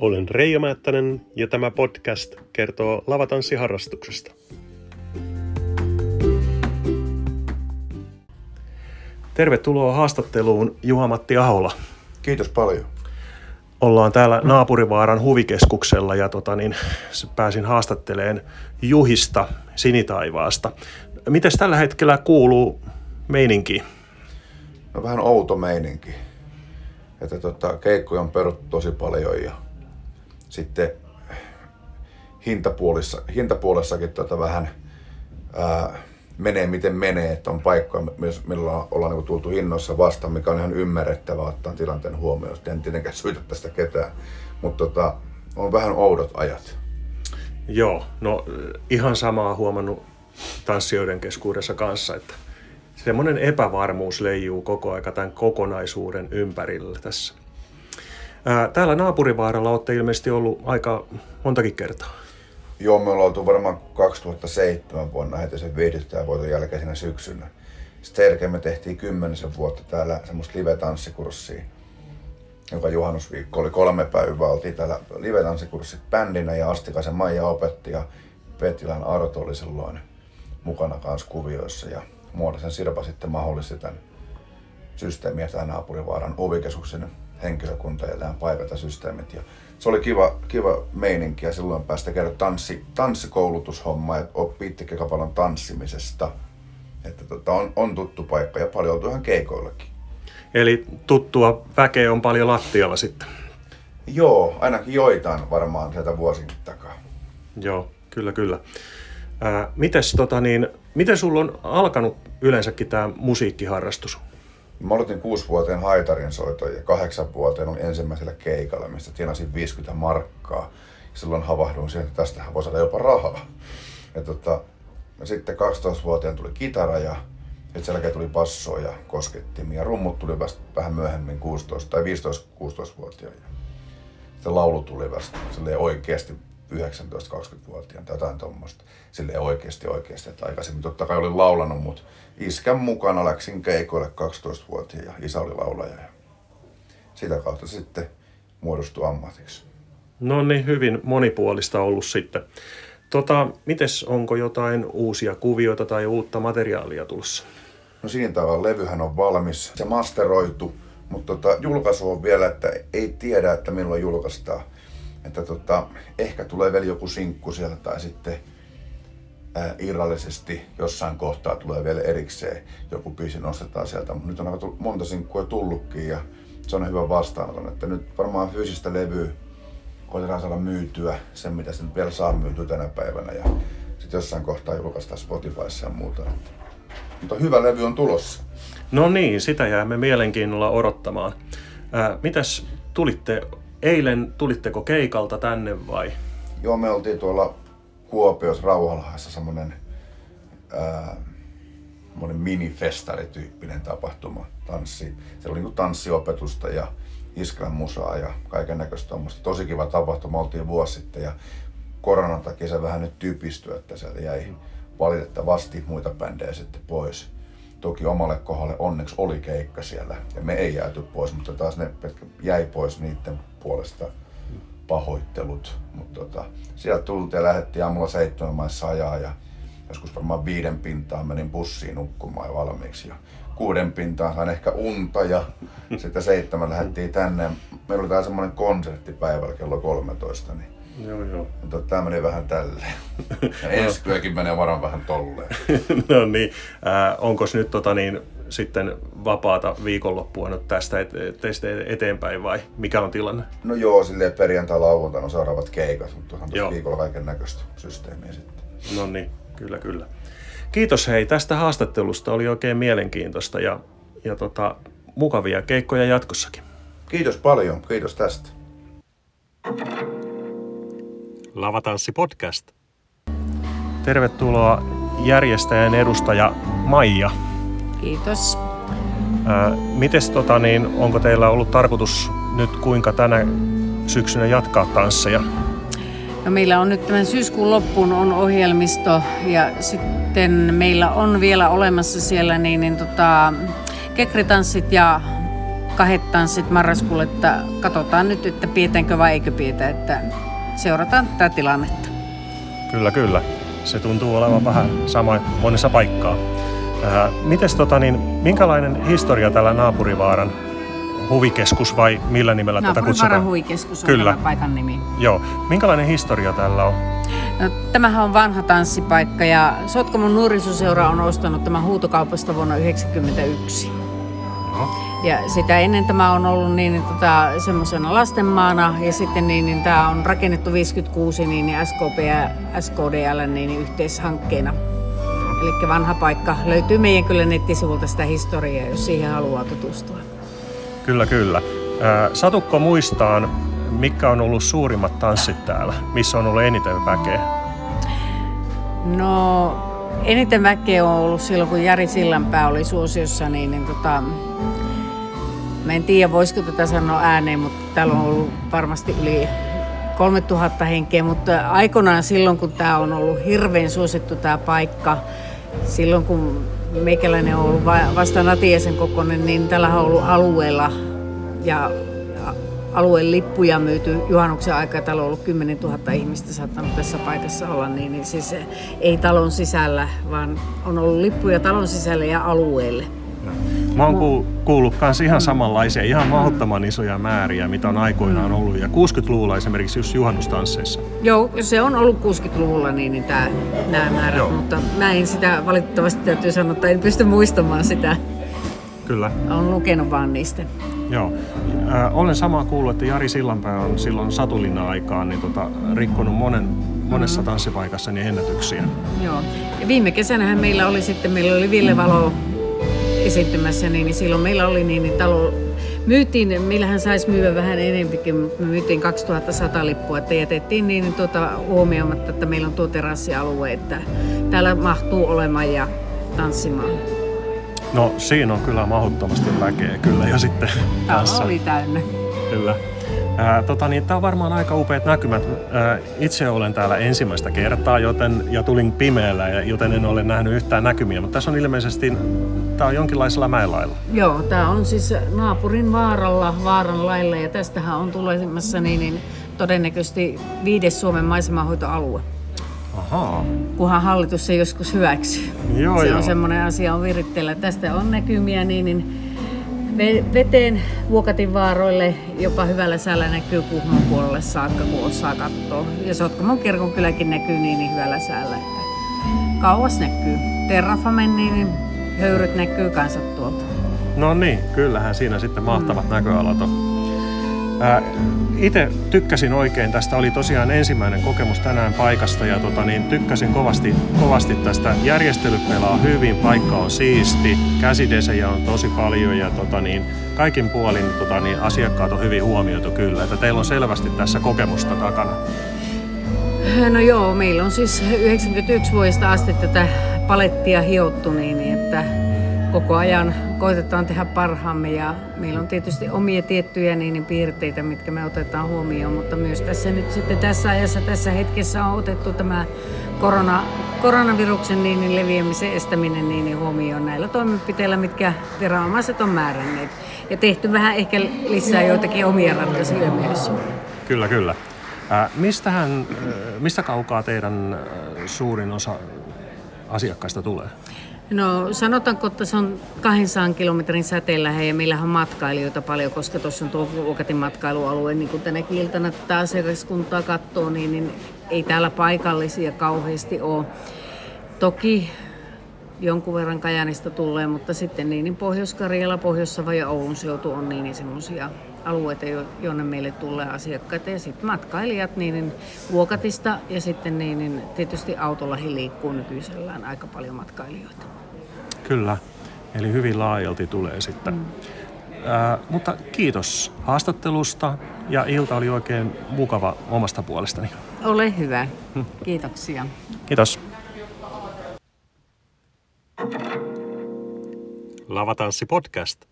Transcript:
Olen Reijo Määttänen ja tämä podcast kertoo lavatanssiharrastuksesta. Tervetuloa haastatteluun Juha-Matti Ahola. Kiitos paljon. Ollaan täällä Naapurivaaran huvikeskuksella ja tota, niin, pääsin haastatteleen Juhista Sinitaivaasta. Miten tällä hetkellä kuuluu meininki? No vähän outo meininki. Että tota, keikkoja on peruttu tosi paljon ja sitten hintapuolissa, hintapuolessakin tota vähän ää, menee miten menee, että on paikkoja, millä ollaan niin tultu hinnoissa vastaan, mikä on ihan ymmärrettävää ottaa tilanteen huomioon. En tietenkään syytä tästä ketään, mutta tota, on vähän oudot ajat. Joo, no ihan samaa huomannut tanssijoiden keskuudessa kanssa, että semmoinen epävarmuus leijuu koko aika tämän kokonaisuuden ympärillä tässä. Ää, täällä naapurivaaralla olette ilmeisesti ollut aika montakin kertaa. Joo, me ollaan oltu varmaan 2007 vuonna heti sen viihdyttäjän voiton jälkeisenä syksynä. Sitten jälkeen me tehtiin kymmenisen vuotta täällä semmoista live-tanssikurssia, joka juhannusviikko oli kolme päivää. Oltiin täällä live-tanssikurssit bändinä ja Astikaisen Maija opetti ja Petilän Arto oli silloin mukana kanssa kuvioissa. Ja Muodosen Sirpa sitten mahdollisti tämän systeemiä tämän naapurivaaran ovikeskuksen henkilökunta ja tämän paikat ja systeemit. Ja se oli kiva, kiva meininki ja silloin päästä käydä tanssi, tanssikoulutushomma ja oppii paljon tanssimisesta. Että tota, on, on tuttu paikka ja paljon oltu ihan keikoillakin. Eli tuttua väkeä on paljon lattialla sitten? Joo, ainakin joitain varmaan sieltä vuosin takaa. Joo, kyllä kyllä. Ää, mites, tota niin, miten sulla on alkanut yleensäkin tämä musiikkiharrastus? Mä aloitin kuusivuoteen haitarin soiton ja kahdeksan vuoteen olin ensimmäisellä keikalla, mistä tienasin 50 markkaa. Ja silloin havahduin siihen, että tästähän voi saada jopa rahaa. Ja tota, ja sitten 12-vuotiaan tuli kitara ja sitten sen jälkeen tuli basso ja koskettimia. Ja rummut tuli vasta vähän myöhemmin 16 tai 15-16-vuotiaan. Sitten laulu tuli vasta oikeasti 19-20-vuotiaan tai jotain tuommoista. Silleen oikeasti oikeasti, että aikaisemmin totta kai olin laulanut, mutta iskän mukana läksin keikoille 12-vuotiaan ja isä oli laulaja. Ja sitä kautta sitten muodostui ammatiksi. No niin, hyvin monipuolista ollut sitten. Tota, mites, onko jotain uusia kuvioita tai uutta materiaalia tulossa? No siinä tavalla levyhän on valmis, se masteroitu, mutta tota, julkaisu on vielä, että ei tiedä, että milloin julkaistaan että tota, ehkä tulee vielä joku sinkku sieltä tai sitten ää, irrallisesti jossain kohtaa tulee vielä erikseen joku biisi nostetaan sieltä. Mutta nyt on aika monta sinkkua tullutkin ja se on hyvä vastaanoton. Että nyt varmaan fyysistä levyä koitetaan saada myytyä, sen mitä sitten vielä saa myytyä tänä päivänä ja sitten jossain kohtaa julkaistaan Spotifyssa ja muuta. Mutta hyvä levy on tulossa. No niin, sitä jäämme mielenkiinnolla odottamaan. Ää, mitäs tulitte eilen tulitteko keikalta tänne vai? Joo, me oltiin tuolla Kuopiossa Rauhalahassa semmonen, ää, minifestarityyppinen tapahtuma, tanssi. Se oli niinku tanssiopetusta ja Iskran musaa ja kaiken näköistä tuommoista. Tosi kiva tapahtuma, oltiin vuosi sitten ja koronan takia se vähän nyt typistyi, että sieltä jäi valitettavasti muita bändejä sitten pois. Toki omalle kohdalle onneksi oli keikka siellä ja me ei jääty pois, mutta taas ne jäi pois niiden puolesta pahoittelut. Mutta tota, sieltä tultiin ja lähdettiin aamulla seitsemän maissa ajaa ja joskus varmaan viiden pintaan menin bussiin nukkumaan jo valmiiksi. Ja kuuden pintaan sain ehkä unta ja sitten seitsemän lähdettiin tänne. Meillä oli tää semmoinen konsertti päivällä kello 13, niin Joo, joo. Mutta tämä meni vähän tälleen. Ja ensi työkin menee varmaan vähän tolleen. no niin. Äh, onko nyt tota niin, sitten vapaata viikonloppua nyt tästä teistä eteenpäin vai mikä on tilanne? No joo, silleen perjantai lauantaina on seuraavat keikat, mutta on viikolla kaiken näköistä systeemiä sitten. No niin, kyllä kyllä. Kiitos hei tästä haastattelusta, oli oikein mielenkiintoista ja, ja tota, mukavia keikkoja jatkossakin. Kiitos paljon, kiitos tästä. Lavatanssi podcast. Tervetuloa järjestäjän edustaja Maija. Kiitos. mites tota, niin, onko teillä ollut tarkoitus nyt kuinka tänä syksynä jatkaa tansseja? No meillä on nyt tämän syyskuun loppuun on ohjelmisto ja sitten meillä on vielä olemassa siellä niin, niin tota, kekritanssit ja kahdet tanssit marraskuulle, että katsotaan nyt, että pietäänkö vai eikö pietä, että seurataan tätä tilannetta. Kyllä, kyllä. Se tuntuu olevan vähän sama monessa paikkaa. Ää, mites tota, niin, minkälainen historia tällä Naapurivaaran huvikeskus vai millä nimellä tätä kutsutaan? huvikeskus on Kyllä. paikan nimi. Joo. Minkälainen historia tällä on? No, tämähän on vanha tanssipaikka ja Sotkamon nuorisoseura on ostanut tämän huutokaupasta vuonna 1991. Ja sitä ennen tämä on ollut niin, niin tota, semmoisena lastenmaana ja sitten niin, niin tämä on rakennettu 56 niin, niin SKP ja SKDL niin, niin yhteishankkeena. Eli vanha paikka. Löytyy meidän kyllä nettisivulta sitä historiaa, jos siihen haluaa tutustua. Kyllä, kyllä. Satukko muistaan, mitkä on ollut suurimmat tanssit täällä? Missä on ollut eniten väkeä? No, eniten väkeä on ollut silloin, kun Jari Sillanpää oli suosiossa, niin, niin tota, mä en tiedä voisiko tätä sanoa ääneen, mutta täällä on ollut varmasti yli 3000 henkeä, mutta aikoinaan silloin, kun tämä on ollut hirveän suosittu tämä paikka, silloin kun meikäläinen on ollut vasta Natiasen kokoinen, niin täällä on ollut alueella. Ja alueen lippuja myyty juhannuksen aikaa. Täällä on ollut 10 000 ihmistä saattanut tässä paikassa olla, niin, niin siis ei talon sisällä, vaan on ollut lippuja talon sisälle ja alueelle. Mä oon kuullut myös ihan samanlaisia, ihan mahdottoman isoja määriä, mitä on aikoinaan ollut. Ja 60-luvulla esimerkiksi just juhannustansseissa. Joo, se on ollut 60-luvulla niin, niin tää, nämä määrät, Joo. mutta mä en sitä valitettavasti täytyy sanoa, että en pysty muistamaan sitä. Kyllä. Olen lukenut vaan niistä. Joo. Äh, olen samaa kuullut, että Jari Sillanpää on silloin Satulinna-aikaan niin tota, rikkonut monen, monessa mm. tanssipaikassa niin ennätyksiä. Joo. Ja viime kesänähän meillä oli sitten, meillä oli Ville Valo esiintymässä, niin, niin silloin meillä oli niin, niin talo, myytiin, meillähän saisi myydä vähän enempikin, me myytiin 2100 lippua, että jätettiin niin, niin tuota, huomioimatta, että meillä on tuo terassialue, että täällä mahtuu olemaan ja tanssimaan. No siinä on kyllä mahdottomasti väkeä kyllä ja sitten Talo oli täynnä. Kyllä. Ää, tota, niin, tämä on varmaan aika upeat näkymät. Ää, itse olen täällä ensimmäistä kertaa joten, ja tulin pimeällä, ja, joten en ole nähnyt yhtään näkymiä. Mutta tässä on ilmeisesti, tämä on jonkinlaisella mäenlailla. Joo, tämä on siis naapurin vaaralla, vaaran lailla, ja tästähän on tulemassa niin, niin todennäköisesti viides Suomen maisemahoitoalue. Ahaa. Kunhan hallitus se joskus hyväksyy. Joo, se joo. on semmoinen asia on viritteellä. Tästä on näkymiä, niin, niin veteen Vuokatin vaaroille jopa hyvällä säällä näkyy Kuhmon puolelle saakka, kun osaa katsoa. Ja Sotkamon kirkon kylläkin näkyy niin, niin hyvällä säällä, että kauas näkyy. Terrafamen niin höyryt näkyy kanssa tuolta. No niin, kyllähän siinä sitten mahtavat mm. näköalat on. Itse tykkäsin oikein, tästä oli tosiaan ensimmäinen kokemus tänään paikasta ja tota, niin, tykkäsin kovasti, kovasti tästä. Järjestelyt pelaa hyvin, paikka on siisti, käsidesejä on tosi paljon ja tota, niin, kaikin puolin tota, niin, asiakkaat on hyvin huomioitu kyllä. Että teillä on selvästi tässä kokemusta takana. No joo, meillä on siis 91 vuodesta asti tätä palettia hiottu niin, että koko ajan koitetaan tehdä parhaamme ja meillä on tietysti omia tiettyjä niin piirteitä, mitkä me otetaan huomioon, mutta myös tässä nyt sitten tässä ajassa, tässä hetkessä on otettu tämä korona, koronaviruksen niin, niin leviämisen estäminen niin, niin huomioon näillä toimenpiteillä, mitkä viranomaiset on määränneet. Ja tehty vähän ehkä lisää joitakin omia ratkaisuja myös. Kyllä, kyllä. Äh, mistähän, mistä kaukaa teidän suurin osa asiakkaista tulee? No sanotaanko, että se on 200 kilometrin säteellä ja meillähän on matkailijoita paljon, koska tuossa on tuo Vuokatin matkailualue, niin kuin tänäkin iltana tätä asiakaskuntaa katsoo, niin, niin ei täällä paikallisia kauheasti ole. Toki jonkun verran Kajanista tulee, mutta sitten niin, niin Pohjois-Karjala, Pohjois-Savo ja Oulun seutu on niin, niin semmoisia alueita, jonne meille tulee asiakkaita. Ja sitten matkailijat niin, niin Vuokatista ja sitten niin, niin tietysti autollahin liikkuu nykyisellään aika paljon matkailijoita. Kyllä, eli hyvin laajalti tulee sitten. Mm. Ää, mutta kiitos haastattelusta ja ilta oli oikein mukava omasta puolestani. Ole hyvä. Kiitoksia. Kiitos. Lavatanssi podcast.